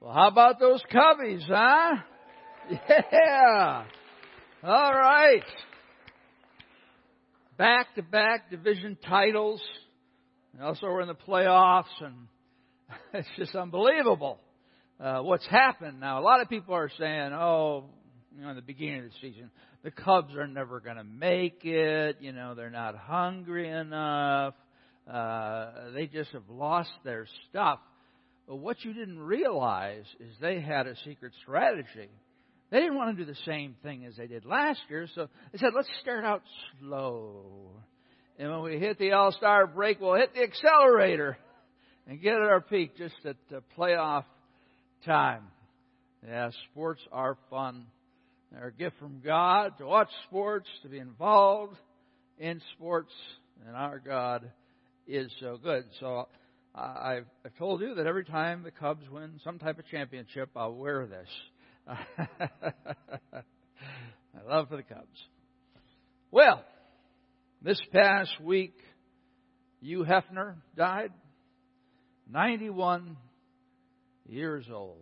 Well, how about those Cubbies, huh? Yeah. All right. Back to back division titles. And also we're in the playoffs and it's just unbelievable uh, what's happened now. A lot of people are saying, oh, you know, in the beginning of the season, the Cubs are never going to make it. You know, they're not hungry enough. Uh, they just have lost their stuff. But what you didn't realize is they had a secret strategy. They didn't want to do the same thing as they did last year, so they said, let's start out slow. And when we hit the All Star break, we'll hit the accelerator and get at our peak just at the playoff time. Yeah, sports are fun. They're a gift from God to watch sports, to be involved in sports, and our God is so good. So I've, I've told you that every time the Cubs win some type of championship, I'll wear this. I love for the Cubs. Well, this past week, Hugh Hefner died, 91 years old.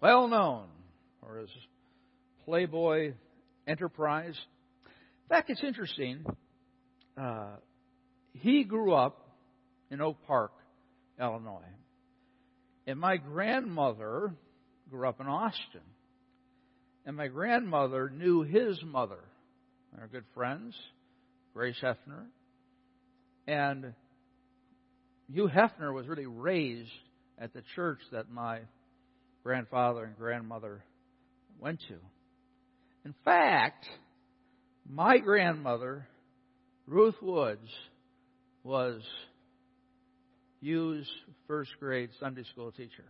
Well known for his Playboy enterprise. In fact, it's interesting. Uh, he grew up in Oak Park, Illinois. And my grandmother grew up in Austin. And my grandmother knew his mother. They're good friends, Grace Hefner. And Hugh Hefner was really raised at the church that my grandfather and grandmother went to. In fact, my grandmother, Ruth Woods, was Hugh's first grade Sunday school teacher.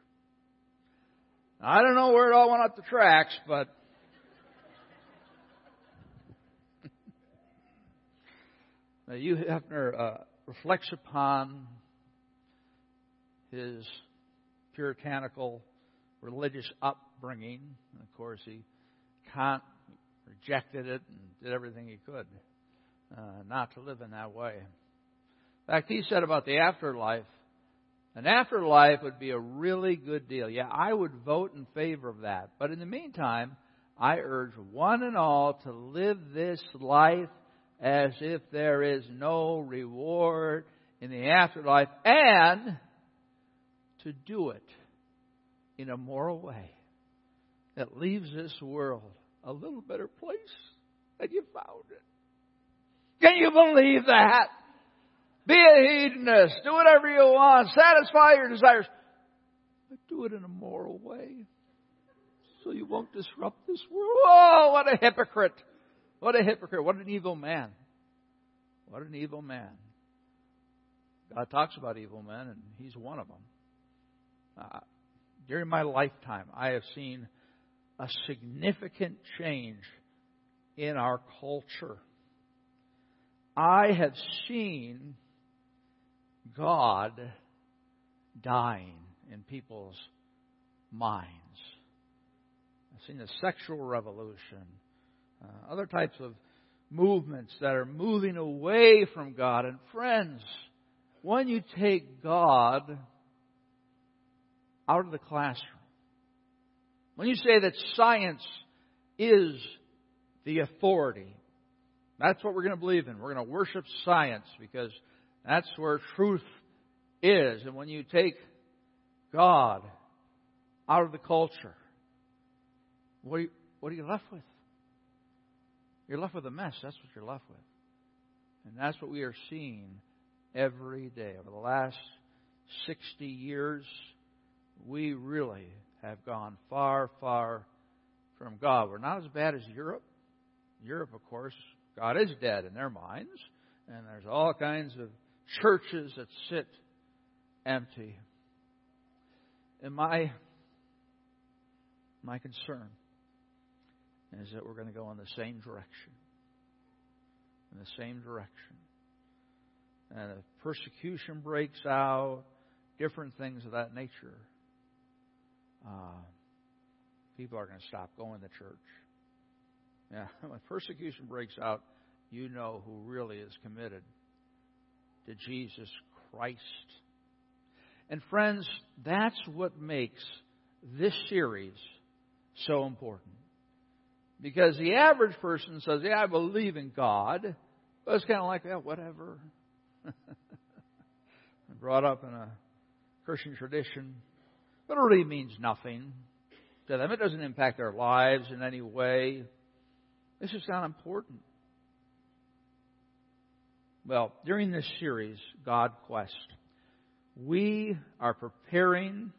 I don't know where it all went up the tracks, but now Hugh Hefner uh, reflects upon his puritanical religious upbringing. And of course, he can't, rejected it and did everything he could uh, not to live in that way. In fact, he said about the afterlife, an afterlife would be a really good deal. Yeah, I would vote in favor of that. But in the meantime, I urge one and all to live this life as if there is no reward in the afterlife and to do it in a moral way that leaves this world a little better place than you found it. Can you believe that? Be a hedonist. Do whatever you want. Satisfy your desires. But do it in a moral way. So you won't disrupt this world. Oh, what a hypocrite. What a hypocrite. What an evil man. What an evil man. God talks about evil men, and he's one of them. Uh, during my lifetime, I have seen a significant change in our culture. I have seen God dying in people's minds. I've seen the sexual revolution, uh, other types of movements that are moving away from God. And friends, when you take God out of the classroom, when you say that science is the authority, that's what we're going to believe in. We're going to worship science because that's where truth is. And when you take God out of the culture, what are you, what are you left with? You're left with a mess. That's what you're left with. And that's what we are seeing every day. Over the last 60 years, we really have gone far, far from God. We're not as bad as Europe. Europe, of course, God is dead in their minds, and there's all kinds of churches that sit empty. And my my concern is that we're going to go in the same direction. In the same direction. And if persecution breaks out, different things of that nature, uh, people are going to stop going to church. Yeah, when persecution breaks out, you know who really is committed to Jesus Christ. And friends, that's what makes this series so important? Because the average person says, Yeah, I believe in God. But it's kind of like, Yeah, whatever. brought up in a Christian tradition. But it really means nothing to them. It doesn't impact their lives in any way. This is not important. Well, during this series, God Quest, we are preparing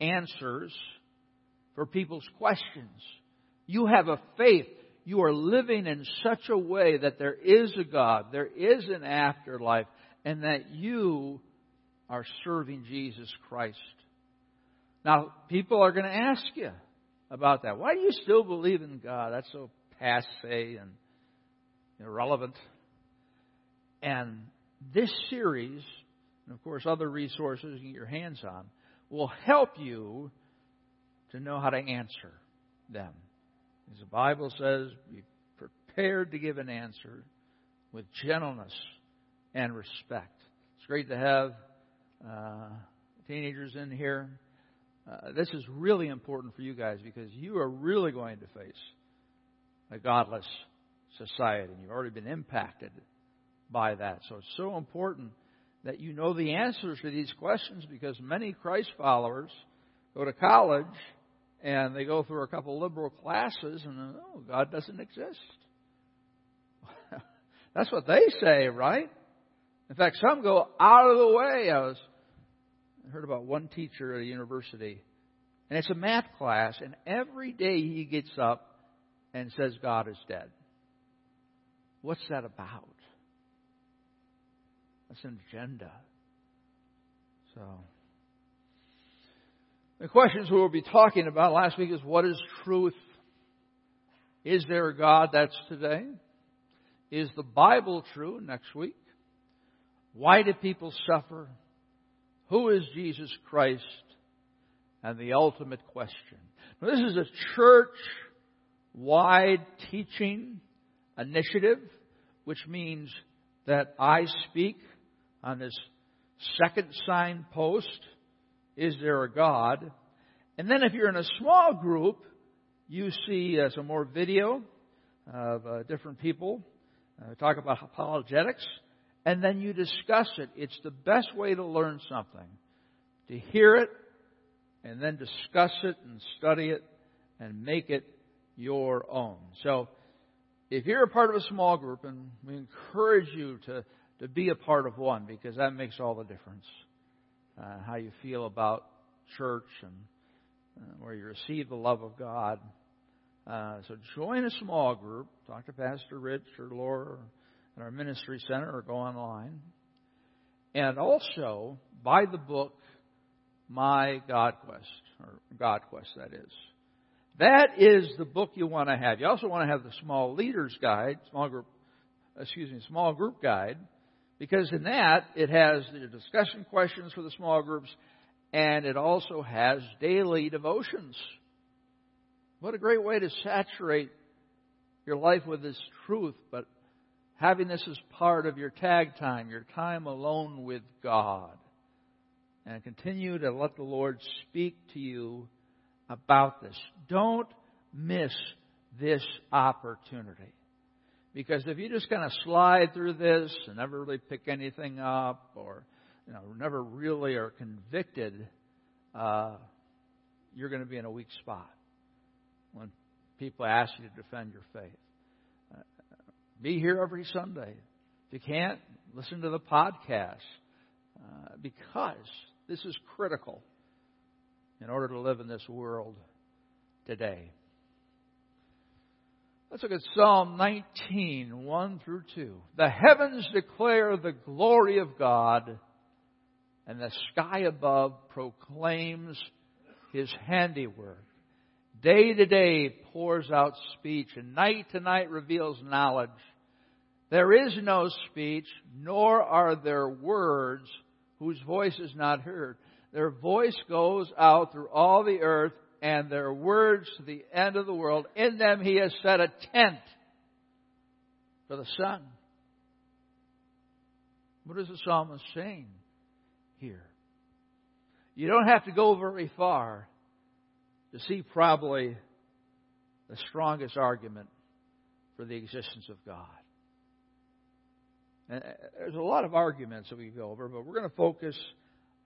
answers for people's questions. You have a faith. You are living in such a way that there is a God, there is an afterlife, and that you are serving Jesus Christ. Now, people are going to ask you about that. Why do you still believe in God? That's so passe and irrelevant. And this series, and of course other resources you get your hands on, will help you to know how to answer them. As the Bible says, be prepared to give an answer with gentleness and respect. It's great to have uh, teenagers in here. Uh, this is really important for you guys because you are really going to face a godless society, and you've already been impacted by that. So it's so important that you know the answers to these questions because many Christ followers go to college and they go through a couple liberal classes and oh, God doesn't exist. That's what they say, right? In fact, some go out of the way. I was I heard about one teacher at a university, and it's a math class, and every day he gets up and says God is dead. What's that about? That's an agenda. So, the questions we will be talking about last week is what is truth? Is there a God? That's today. Is the Bible true? Next week. Why do people suffer? Who is Jesus Christ? And the ultimate question. Now, this is a church wide teaching initiative, which means that I speak on this second signpost Is there a God? And then if you're in a small group, you see uh, some more video of uh, different people uh, talk about apologetics and then you discuss it. It's the best way to learn something. To hear it and then discuss it and study it and make it your own. So, if you're a part of a small group, and we encourage you to, to be a part of one because that makes all the difference. Uh, how you feel about church and uh, where you receive the love of God. Uh, so join a small group. Talk to Pastor Rich or Laura at our ministry center or go online. And also buy the book My God Quest, or God Quest, that is. That is the book you want to have. You also want to have the small leaders guide, small group, excuse me, small group guide, because in that it has the discussion questions for the small groups, and it also has daily devotions. What a great way to saturate your life with this truth, but having this as part of your tag time, your time alone with God. And continue to let the Lord speak to you about this. Don't miss this opportunity. Because if you just kind of slide through this and never really pick anything up or you know, never really are convicted, uh, you're going to be in a weak spot when people ask you to defend your faith. Be here every Sunday. If you can't, listen to the podcast uh, because this is critical in order to live in this world today. Let's look at Psalm 19, 1 through 2. The heavens declare the glory of God, and the sky above proclaims his handiwork. Day to day pours out speech, and night to night reveals knowledge. There is no speech, nor are there words whose voice is not heard. Their voice goes out through all the earth, and their words to the end of the world. In them he has set a tent for the sun. What is the psalmist saying here? You don't have to go very far to see probably the strongest argument for the existence of God. And uh, there's a lot of arguments that we go over, but we're going to focus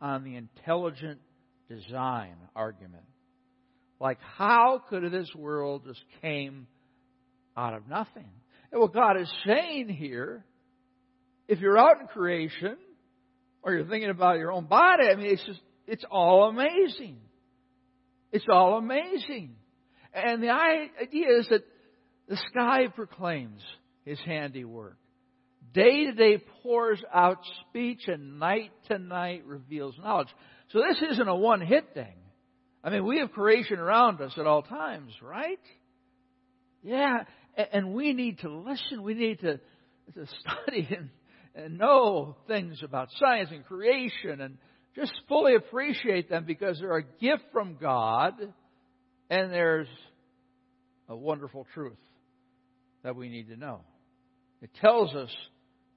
on the intelligent design argument. Like, how could this world just came out of nothing? And what God is saying here, if you're out in creation, or you're thinking about your own body, I mean, it's just, it's all amazing. It's all amazing. And the idea is that the sky proclaims his handiwork. Day to day pours out speech, and night to night reveals knowledge. So this isn't a one hit thing. I mean, we have creation around us at all times, right? Yeah, and we need to listen. We need to, to study and, and know things about science and creation and just fully appreciate them because they're a gift from God and there's a wonderful truth that we need to know. It tells us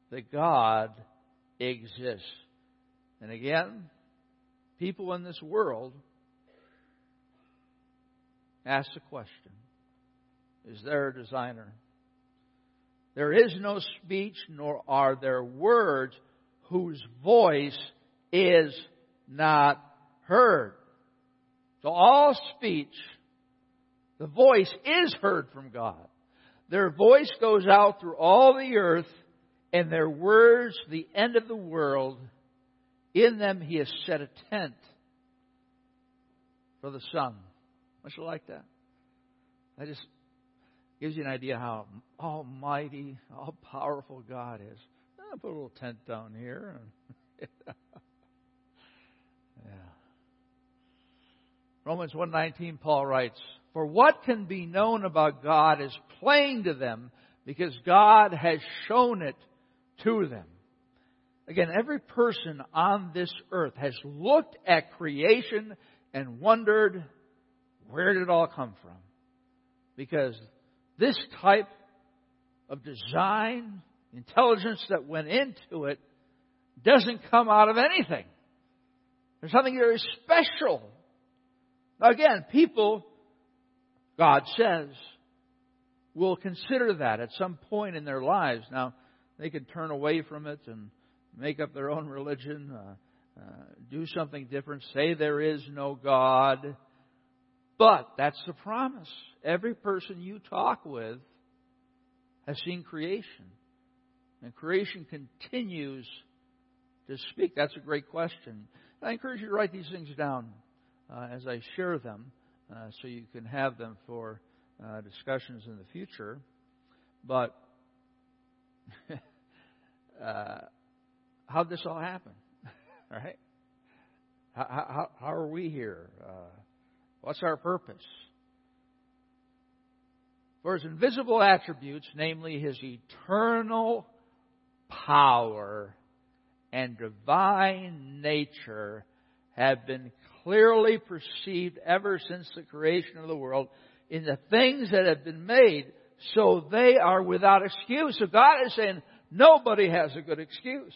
that God exists. And again, people in this world ask the question Is there a designer? There is no speech, nor are there words whose voice is not heard. So all speech, the voice is heard from God. Their voice goes out through all the earth, and their words, the end of the world. In them he has set a tent for the sun. Like that. That just gives you an idea how almighty, all powerful God is. I'll put a little tent down here. yeah. Romans 1:19 Paul writes, "For what can be known about God is plain to them because God has shown it to them." Again, every person on this earth has looked at creation and wondered, where did it all come from? Because this type of design, intelligence that went into it, doesn't come out of anything. There's something very special. Now again, people, God says, will consider that at some point in their lives. Now, they can turn away from it and make up their own religion, uh, uh, do something different, say there is no God. But that's the promise. Every person you talk with has seen creation. And creation continues to speak. That's a great question. I encourage you to write these things down uh, as I share them uh, so you can have them for uh, discussions in the future. But uh, how'd this all happen? right? How, how, how, are we here? What's our purpose? For his invisible attributes, namely his eternal power and divine nature, have been clearly perceived ever since the creation of the world in the things that have been made, so they are without excuse. So God is saying, nobody has a good excuse.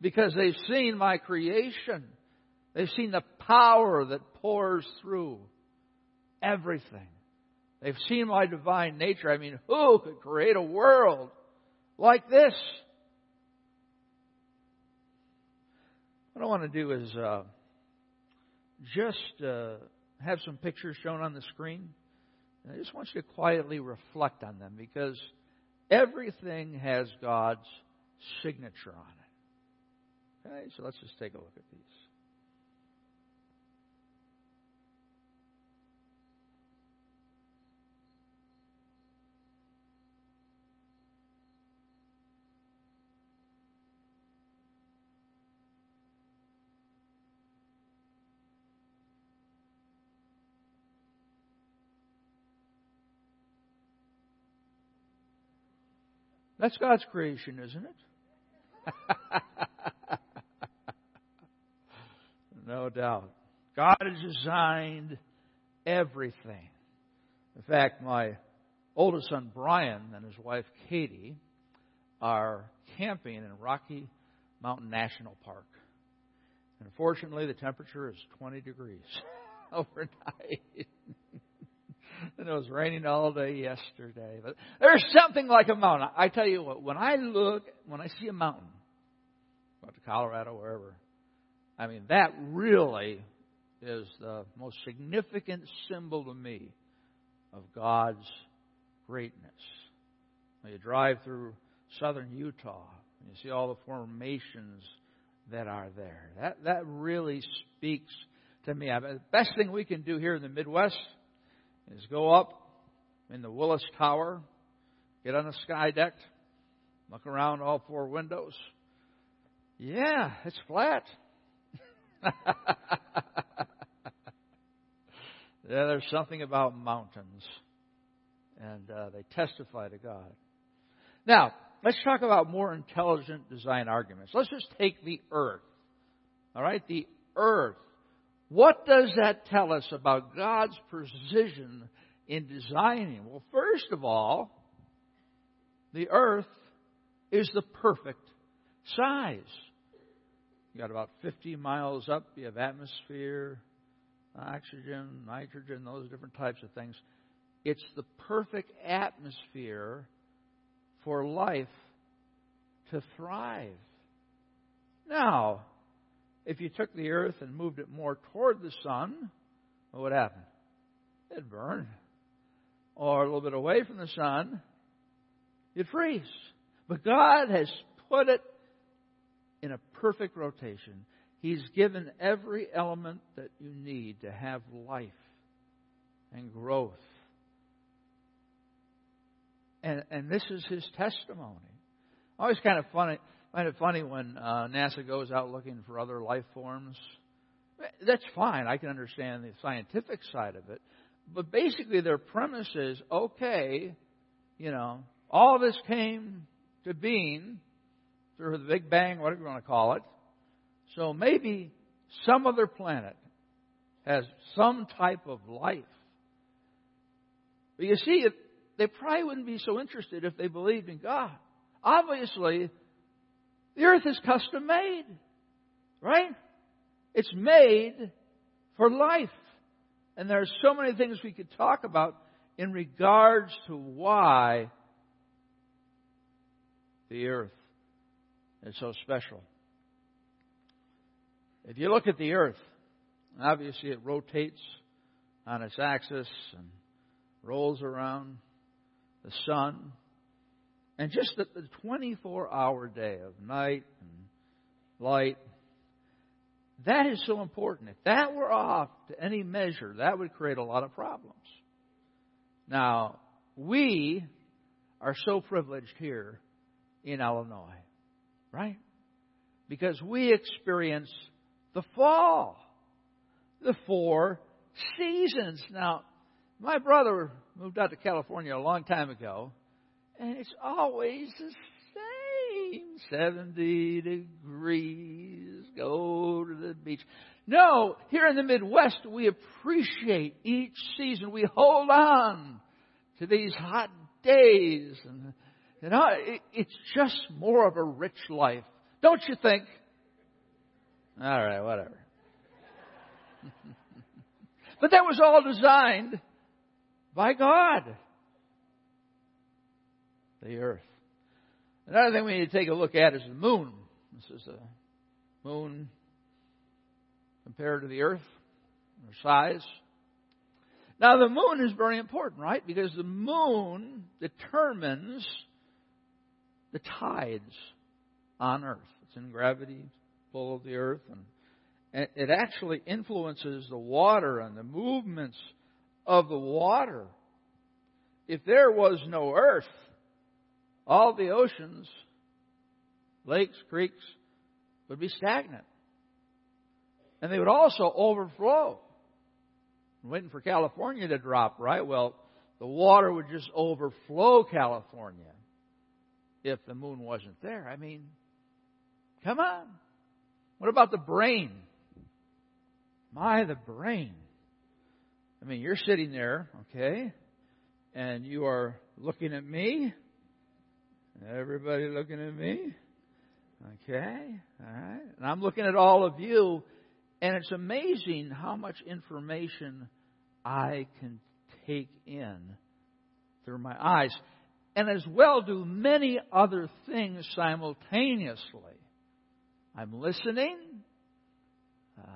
Because they've seen my creation. They've seen the power that pours through everything. They've seen my divine nature. I mean, who could create a world like this? What I want to do is uh, just uh, have some pictures shown on the screen. And I just want you to quietly reflect on them because everything has God's signature on it. Okay, so let's just take a look at these. That's God's creation, isn't it? no doubt. God has designed everything. In fact, my oldest son Brian and his wife Katie are camping in Rocky Mountain National Park. And unfortunately, the temperature is 20 degrees. overnight. and it was raining all day yesterday. But there's something like a mountain. I tell you what, when I look, when I see a mountain, go to Colorado, wherever, I mean, that really is the most significant symbol to me of God's greatness. When you drive through southern Utah, you see all the formations that are there. That that really speaks to me. I mean, the best thing we can do here in the Midwest is go up in the Willis Tower, get on the sky deck, look around all four windows. Yeah, it's flat. Yeah, there's something about mountains, and uh, they testify to God. Now, let's talk about more intelligent design arguments. Let's just take the earth. All right, the earth. What does that tell us about God's precision in designing? Well, first of all, the earth is the perfect size. You got about 50 miles up, you have atmosphere, oxygen, nitrogen, those different types of things. It's the perfect atmosphere for life to thrive. Now, if you took the earth and moved it more toward the sun, what would happen? It'd burn. Or a little bit away from the sun, it'd freeze. But God has put it in a perfect rotation. He's given every element that you need to have life and growth. And, and this is his testimony. Always kind of funny, find it funny when uh, NASA goes out looking for other life forms. That's fine. I can understand the scientific side of it. But basically, their premise is okay, you know, all this came to being through the Big Bang, whatever you want to call it. So maybe some other planet has some type of life. But you see, they probably wouldn't be so interested if they believed in God. Obviously, the earth is custom made, right? It's made for life. And there are so many things we could talk about in regards to why the earth is so special. If you look at the earth, obviously it rotates on its axis and rolls around the sun. And just the 24 hour day of night and light, that is so important. If that were off to any measure, that would create a lot of problems. Now, we are so privileged here in Illinois, right? Because we experience the fall, the four seasons. Now, my brother moved out to California a long time ago, and it's always the same 70 degrees, go to the beach. No, here in the Midwest, we appreciate each season. We hold on to these hot days. And, you know, it, it's just more of a rich life. Don't you think? All right, whatever. but that was all designed by God. The earth. Another thing we need to take a look at is the moon. This is a moon compared to the earth, or size. Now, the moon is very important, right? Because the moon determines the tides on earth. It's in gravity pull of the earth, and it actually influences the water and the movements of the water. If there was no earth, all the oceans, lakes, creeks would be stagnant. And they would also overflow. I'm waiting for California to drop, right? Well, the water would just overflow California if the moon wasn't there. I mean, come on. What about the brain? My, the brain. I mean, you're sitting there, okay, and you are looking at me. Everybody looking at me. Okay, all right. And I'm looking at all of you, And it's amazing how much information I can take in through my eyes, and as well do many other things simultaneously. I'm listening. Uh,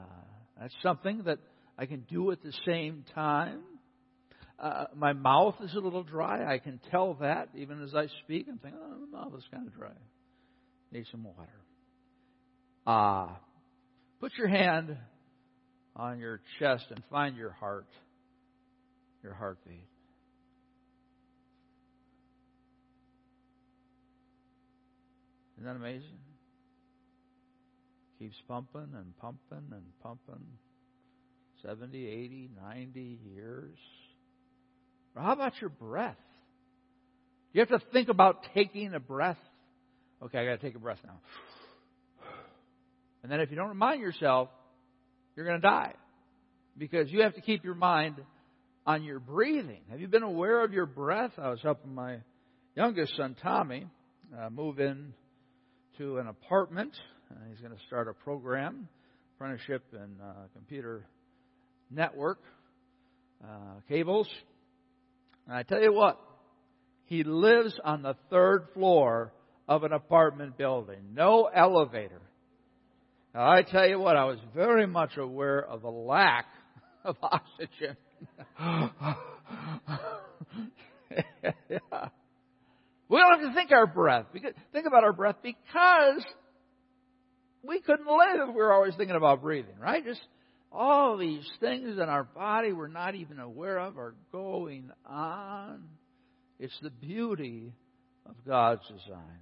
that's something that I can do at the same time. Uh, my mouth is a little dry. I can tell that even as I speak. I'm thinking, oh, my mouth is kind of dry. Need some water. Ah. Uh, put your hand on your chest and find your heart, your heartbeat. Isn't that amazing? Keeps pumping and pumping and pumping. 70, 80, 90 years. Or how about your breath? You have to think about taking a breath. Okay, I got to take a breath now. And then if you don't remind yourself, you're going to die. Because you have to keep your mind on your breathing. Have you been aware of your breath? I was helping my youngest son, Tommy, uh, move in to an apartment. Uh, he's going to start a program, apprenticeship in uh, computer network, uh, cables. And I tell you what, he lives on the third floor of an apartment building, no elevator. Now, I tell you what, I was very much aware of the lack of oxygen. yeah. We don't have to think our breath. Think about our breath because we couldn't live if we were always thinking about breathing, right? Just all these things in our body we're not even aware of are going on. It's the beauty of God's design.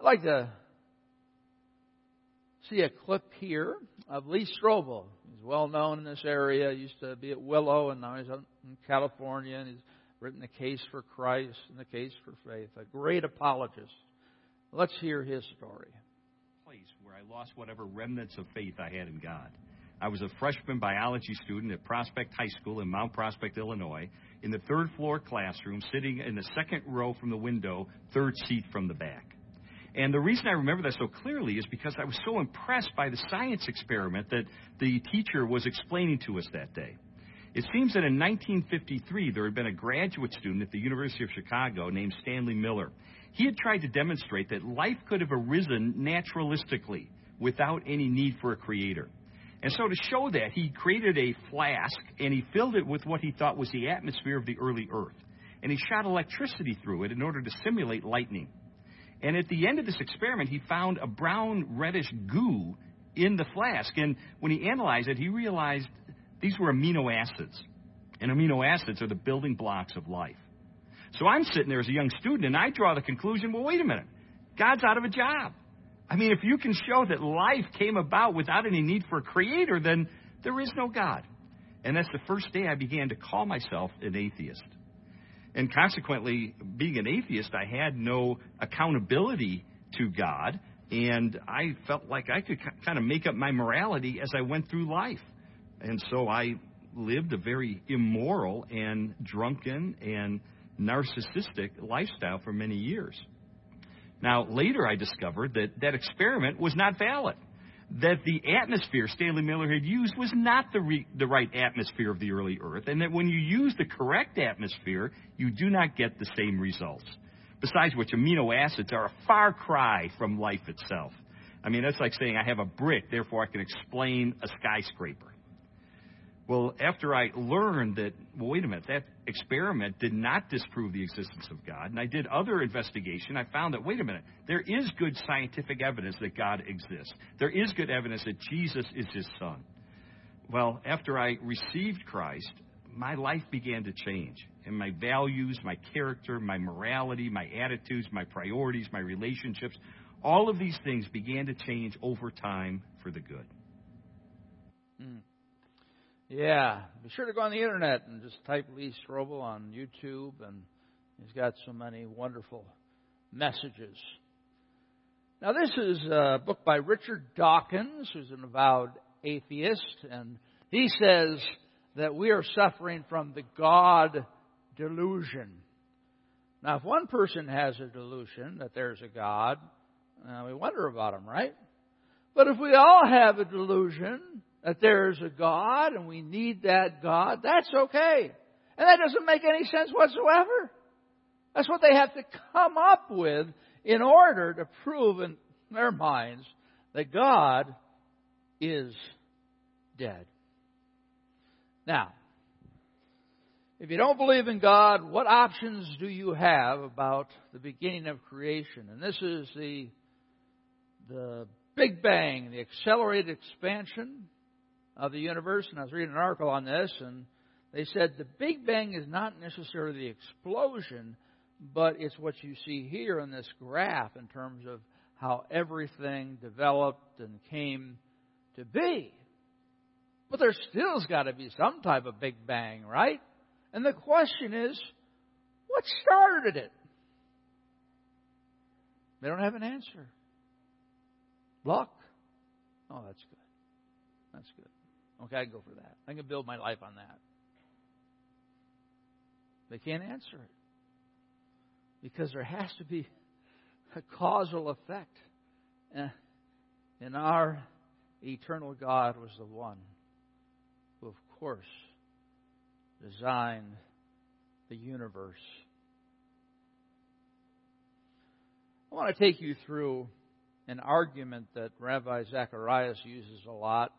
I'd like to see a clip here of Lee Strobel. He's well known in this area. He used to be at Willow, and now he's in California, and he's written the case for Christ and the case for faith. A great apologist. Let's hear his story I lost whatever remnants of faith I had in God. I was a freshman biology student at Prospect High School in Mount Prospect, Illinois, in the third floor classroom, sitting in the second row from the window, third seat from the back. And the reason I remember that so clearly is because I was so impressed by the science experiment that the teacher was explaining to us that day. It seems that in 1953, there had been a graduate student at the University of Chicago named Stanley Miller. He had tried to demonstrate that life could have arisen naturalistically without any need for a creator. And so to show that, he created a flask and he filled it with what he thought was the atmosphere of the early Earth. And he shot electricity through it in order to simulate lightning. And at the end of this experiment, he found a brown reddish goo in the flask. And when he analyzed it, he realized these were amino acids. And amino acids are the building blocks of life. So I'm sitting there as a young student and I draw the conclusion well, wait a minute. God's out of a job. I mean, if you can show that life came about without any need for a creator, then there is no God. And that's the first day I began to call myself an atheist. And consequently, being an atheist, I had no accountability to God, and I felt like I could kind of make up my morality as I went through life. And so I lived a very immoral and drunken and narcissistic lifestyle for many years. Now, later I discovered that that experiment was not valid. That the atmosphere Stanley Miller had used was not the, re- the right atmosphere of the early Earth, and that when you use the correct atmosphere, you do not get the same results. Besides which, amino acids are a far cry from life itself. I mean, that's like saying I have a brick, therefore I can explain a skyscraper. Well, after I learned that, well, wait a minute, that experiment did not disprove the existence of God, and I did other investigation, I found that, wait a minute, there is good scientific evidence that God exists. There is good evidence that Jesus is his son. Well, after I received Christ, my life began to change. And my values, my character, my morality, my attitudes, my priorities, my relationships, all of these things began to change over time for the good. Mm. Yeah, be sure to go on the internet and just type Lee Strobel on YouTube, and he's got so many wonderful messages. Now, this is a book by Richard Dawkins, who's an avowed atheist, and he says that we are suffering from the God delusion. Now, if one person has a delusion that there's a God, uh, we wonder about him, right? But if we all have a delusion that there is a God and we need that God, that's okay. And that doesn't make any sense whatsoever. That's what they have to come up with in order to prove in their minds that God is dead. Now, if you don't believe in God, what options do you have about the beginning of creation? And this is the the Big Bang, the accelerated expansion of the universe. And I was reading an article on this, and they said the Big Bang is not necessarily the explosion, but it's what you see here in this graph in terms of how everything developed and came to be. But there still's got to be some type of Big Bang, right? And the question is, what started it? They don't have an answer. Luck? Oh, that's good. That's good. Okay, I can go for that. I can build my life on that. They can't answer it. Because there has to be a causal effect. And our eternal God was the one who, of course, designed the universe. I want to take you through an argument that Ravi Zacharias uses a lot,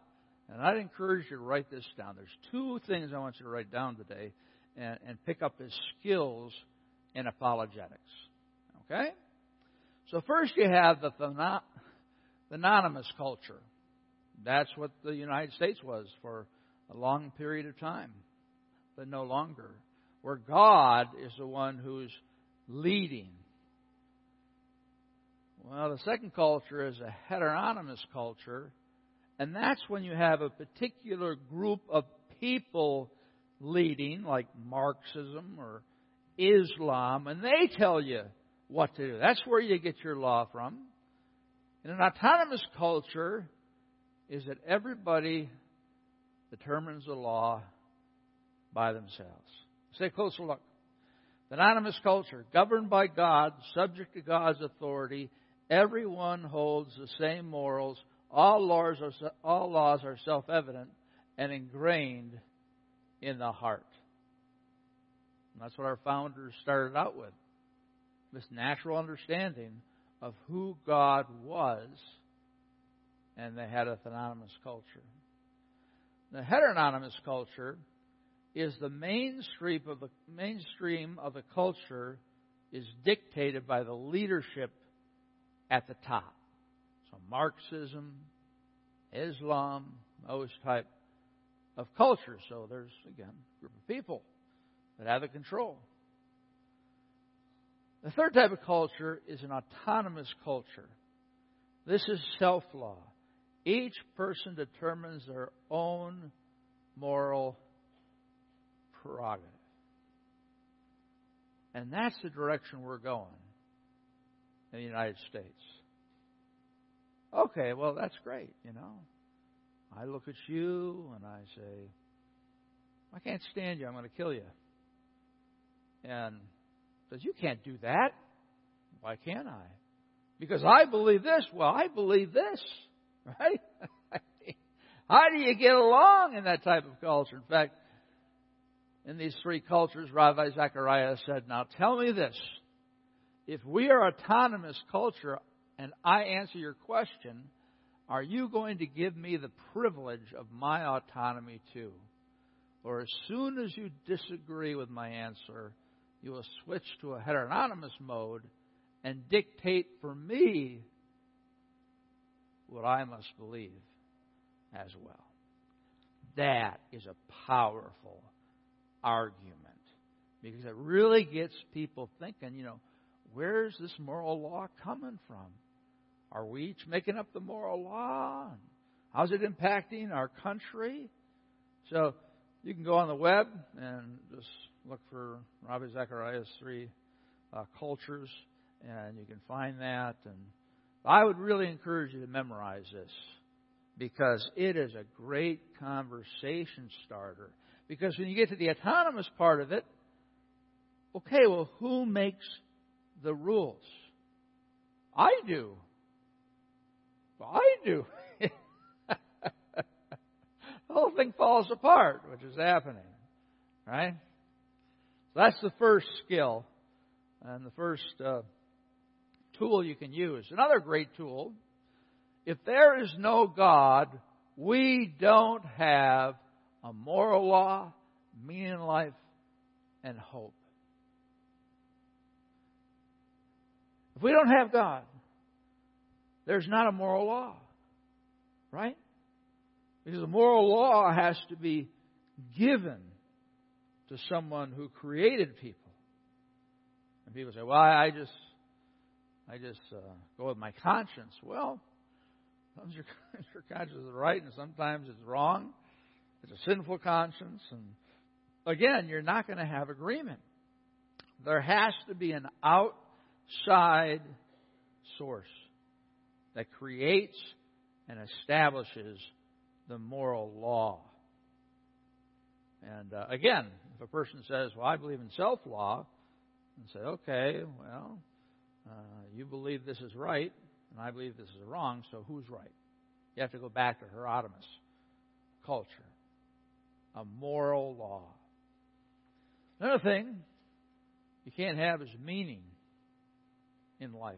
and I'd encourage you to write this down. There's two things I want you to write down today and, and pick up his skills in apologetics. Okay? So, first you have the theonomous culture. That's what the United States was for a long period of time but no longer. Where God is the one who's leading. Well, the second culture is a heteronomous culture, and that's when you have a particular group of people leading, like Marxism or Islam, and they tell you what to do. That's where you get your law from. In an autonomous culture, is that everybody determines the law by themselves. Take a closer look. The theonomous culture, governed by God, subject to God's authority, everyone holds the same morals. All laws are, all laws are self evident and ingrained in the heart. And that's what our founders started out with this natural understanding of who God was, and they had a theonomous culture. The heteronomous culture is the mainstream of the mainstream of the culture is dictated by the leadership at the top. So Marxism, Islam, those type of cultures. So there's again a group of people that have the control. The third type of culture is an autonomous culture. This is self law. Each person determines their own moral prerogative. And that's the direction we're going in the United States. Okay, well, that's great, you know. I look at you and I say, I can't stand you. I'm going to kill you. And says, You can't do that. Why can't I? Because I believe this. Well, I believe this. Right? How do you get along in that type of culture? In fact, in these three cultures, Ravi Zechariah said, Now tell me this. If we are autonomous culture and I answer your question, are you going to give me the privilege of my autonomy too? Or as soon as you disagree with my answer, you will switch to a heteronomous mode and dictate for me what I must believe as well. That is a powerful argument because it really gets people thinking, you know, where's this moral law coming from? Are we each making up the moral law? How's it impacting our country? So you can go on the web and just look for Ravi Zacharias' three uh, cultures, and you can find that. And I would really encourage you to memorize this because it is a great conversation starter. Because when you get to the autonomous part of it, okay, well, who makes the rules? I do. Well, I do. The whole thing falls apart, which is happening. Right? So that's the first skill and the first uh, tool you can use. Another great tool if there is no God, we don't have a moral law, meaning in life, and hope. If we don't have God, there's not a moral law. Right? Because the moral law has to be given to someone who created people. And people say, "Well, I just, I just uh, go with my conscience." Well, sometimes your, your conscience is right, and sometimes it's wrong. It's a sinful conscience, and again, you're not going to have agreement. There has to be an outside source that creates and establishes the moral law. And uh, again, if a person says, Well, I believe in self law, and say, Okay, well, uh, you believe this is right, and I believe this is wrong, so who's right? You have to go back to heteronomous culture, a moral law. Another thing you can't have is meaning in life.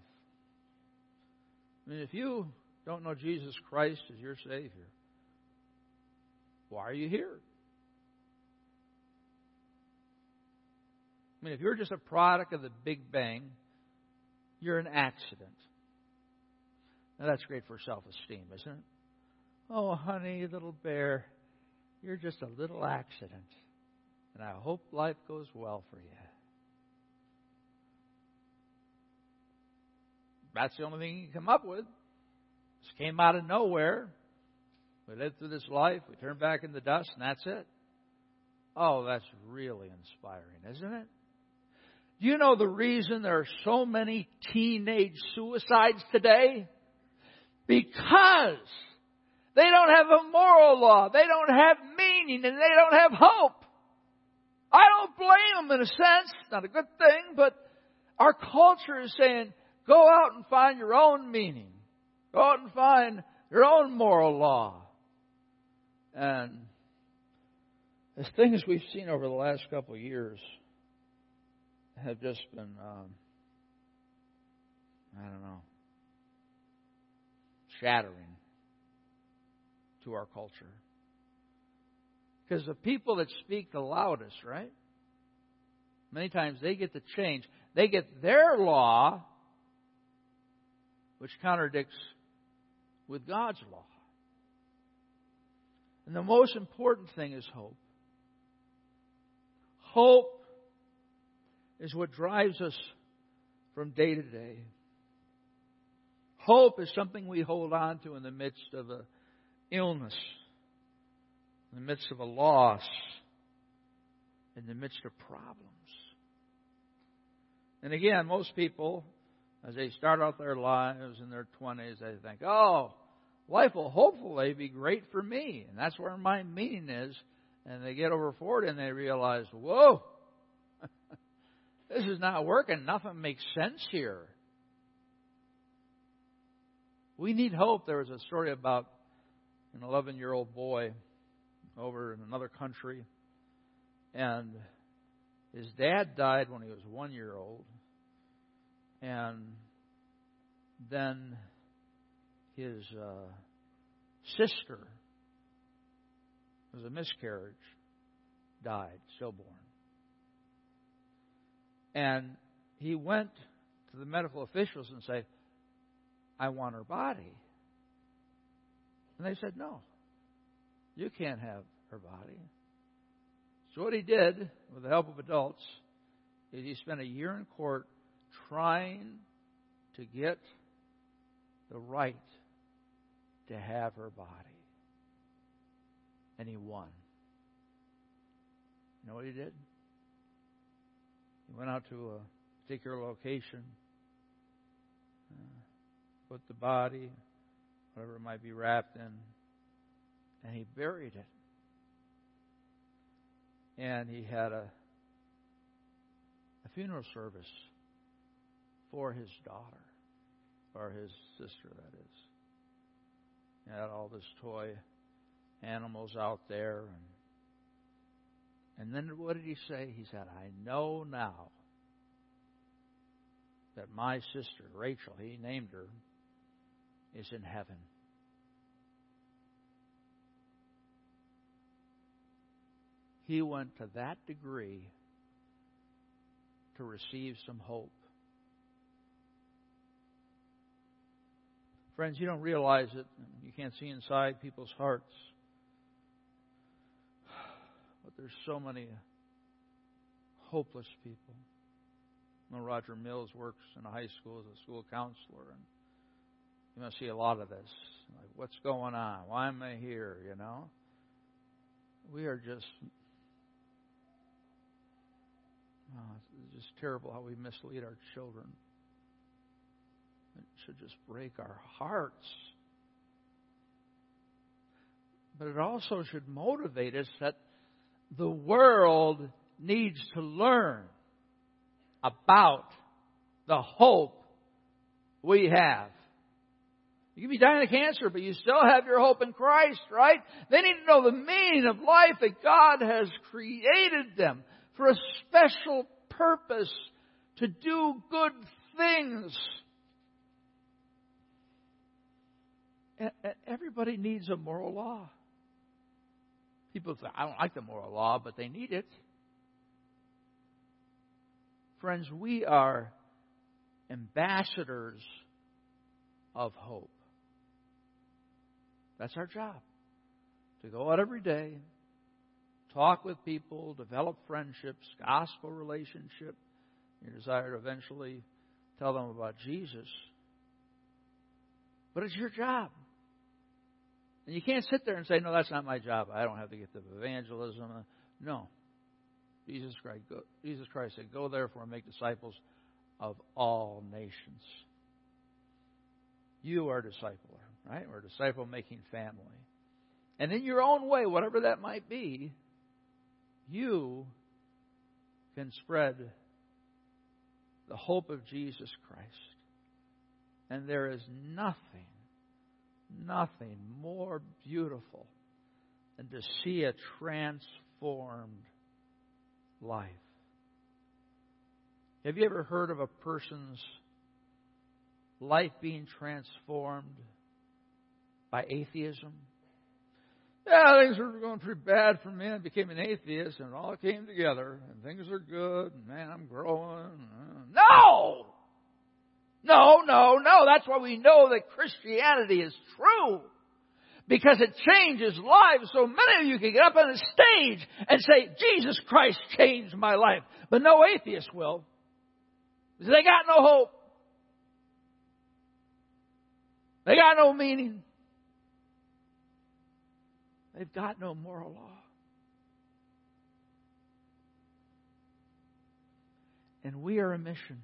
I mean, if you don't know Jesus Christ as your Savior, why are you here? I mean, if you're just a product of the Big Bang, you're an accident. Now, that's great for self esteem, isn't it? Oh, honey, little bear, you're just a little accident. And I hope life goes well for you. That's the only thing you can come up with. This came out of nowhere. We live through this life, we turn back in the dust, and that's it. Oh, that's really inspiring, isn't it? Do you know the reason there are so many teenage suicides today? Because they don't have a moral law, they don't have meaning, and they don't have hope. I don't blame them in a sense, not a good thing, but our culture is saying, go out and find your own meaning. Go out and find your own moral law. And as things we've seen over the last couple of years have just been, um, I don't know, shattering to our culture. Because the people that speak the loudest, right? Many times they get the change. They get their law, which contradicts with God's law. And the most important thing is hope. Hope is what drives us from day to day. Hope is something we hold on to in the midst of an illness, in the midst of a loss, in the midst of problems. And again, most people, as they start out their lives in their 20s, they think, oh, life will hopefully be great for me. And that's where my meaning is. And they get over 40 and they realize, whoa, this is not working. Nothing makes sense here. We need hope. There was a story about an 11 year old boy over in another country, and his dad died when he was one year old, and then his uh, sister, was a miscarriage, died, stillborn. And he went to the medical officials and said, I want her body. And they said, No, you can't have her body. So what he did, with the help of adults, is he spent a year in court trying to get the right to have her body. And he won. You know what he did? He went out to a particular location, uh, put the body, whatever it might be wrapped in, and he buried it. And he had a, a funeral service for his daughter, or his sister, that is. He had all this toy animals out there. And, and then what did he say? He said, I know now that my sister, Rachel, he named her, is in heaven. He went to that degree to receive some hope. Friends, you don't realize it. You can't see inside people's hearts. But there's so many hopeless people. You know, Roger Mills works in a high school as a school counselor, and you must see a lot of this. Like, what's going on? Why am I here? You know, we are just. Oh, it's just terrible how we mislead our children. It should just break our hearts. But it also should motivate us that the world needs to learn about the hope we have. You can be dying of cancer, but you still have your hope in Christ, right? They need to know the meaning of life that God has created them for a special purpose to do good things. Everybody needs a moral law. People say, I don't like the moral law, but they need it. Friends, we are ambassadors of hope. That's our job. To go out every day, talk with people, develop friendships, gospel relationship, your desire to eventually tell them about Jesus. But it's your job. And you can't sit there and say, no, that's not my job. I don't have the gift of evangelism. No. Jesus Christ, go, Jesus Christ said, Go therefore and make disciples of all nations. You are a discipler, right? We're a disciple making family. And in your own way, whatever that might be, you can spread the hope of Jesus Christ. And there is nothing nothing more beautiful than to see a transformed life. Have you ever heard of a person's life being transformed by atheism? Yeah, things were going pretty bad for me. I became an atheist, and it all came together, and things are good, and man, I'm growing. No! No, no, no. That's why we know that Christianity is true. Because it changes lives. So many of you can get up on a stage and say, Jesus Christ changed my life. But no atheist will. They got no hope. They got no meaning. They've got no moral law. And we are a mission.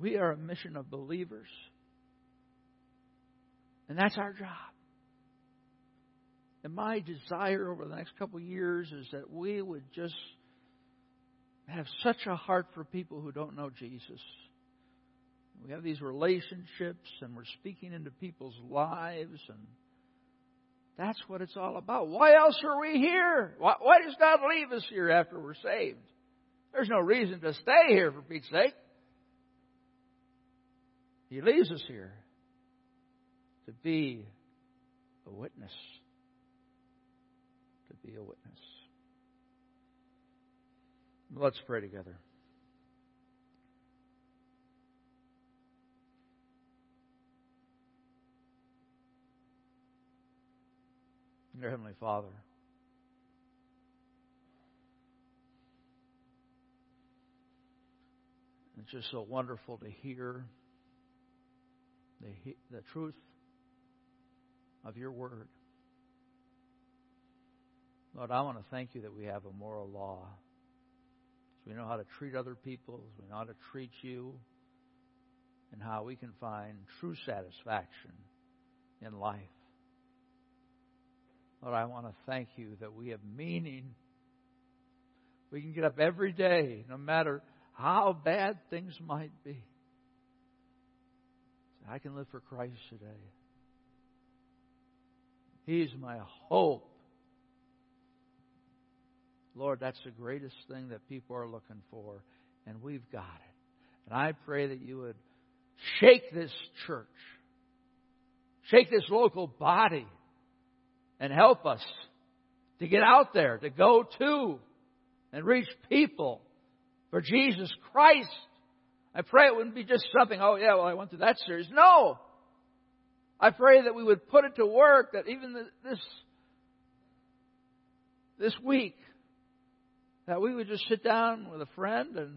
We are a mission of believers. And that's our job. And my desire over the next couple of years is that we would just have such a heart for people who don't know Jesus. We have these relationships and we're speaking into people's lives and that's what it's all about. Why else are we here? Why, why does God leave us here after we're saved? There's no reason to stay here for Pete's sake. He leaves us here to be a witness. To be a witness. Let's pray together. Dear Heavenly Father, it's just so wonderful to hear the, the truth of your word. Lord, I want to thank you that we have a moral law. So we know how to treat other people, so we know how to treat you, and how we can find true satisfaction in life. Lord, I want to thank you that we have meaning. We can get up every day, no matter how bad things might be. I can live for Christ today. He's my hope. Lord, that's the greatest thing that people are looking for, and we've got it. And I pray that you would shake this church, shake this local body, and help us to get out there, to go to and reach people for Jesus Christ. I pray it wouldn't be just something, oh yeah, well I went through that series. No! I pray that we would put it to work, that even this, this week, that we would just sit down with a friend and,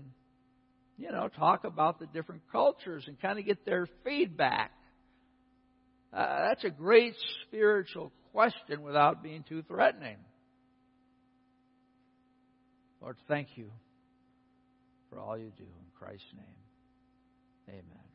you know, talk about the different cultures and kind of get their feedback. Uh, that's a great spiritual question without being too threatening. Lord, thank you for all you do. In Christ's name, amen.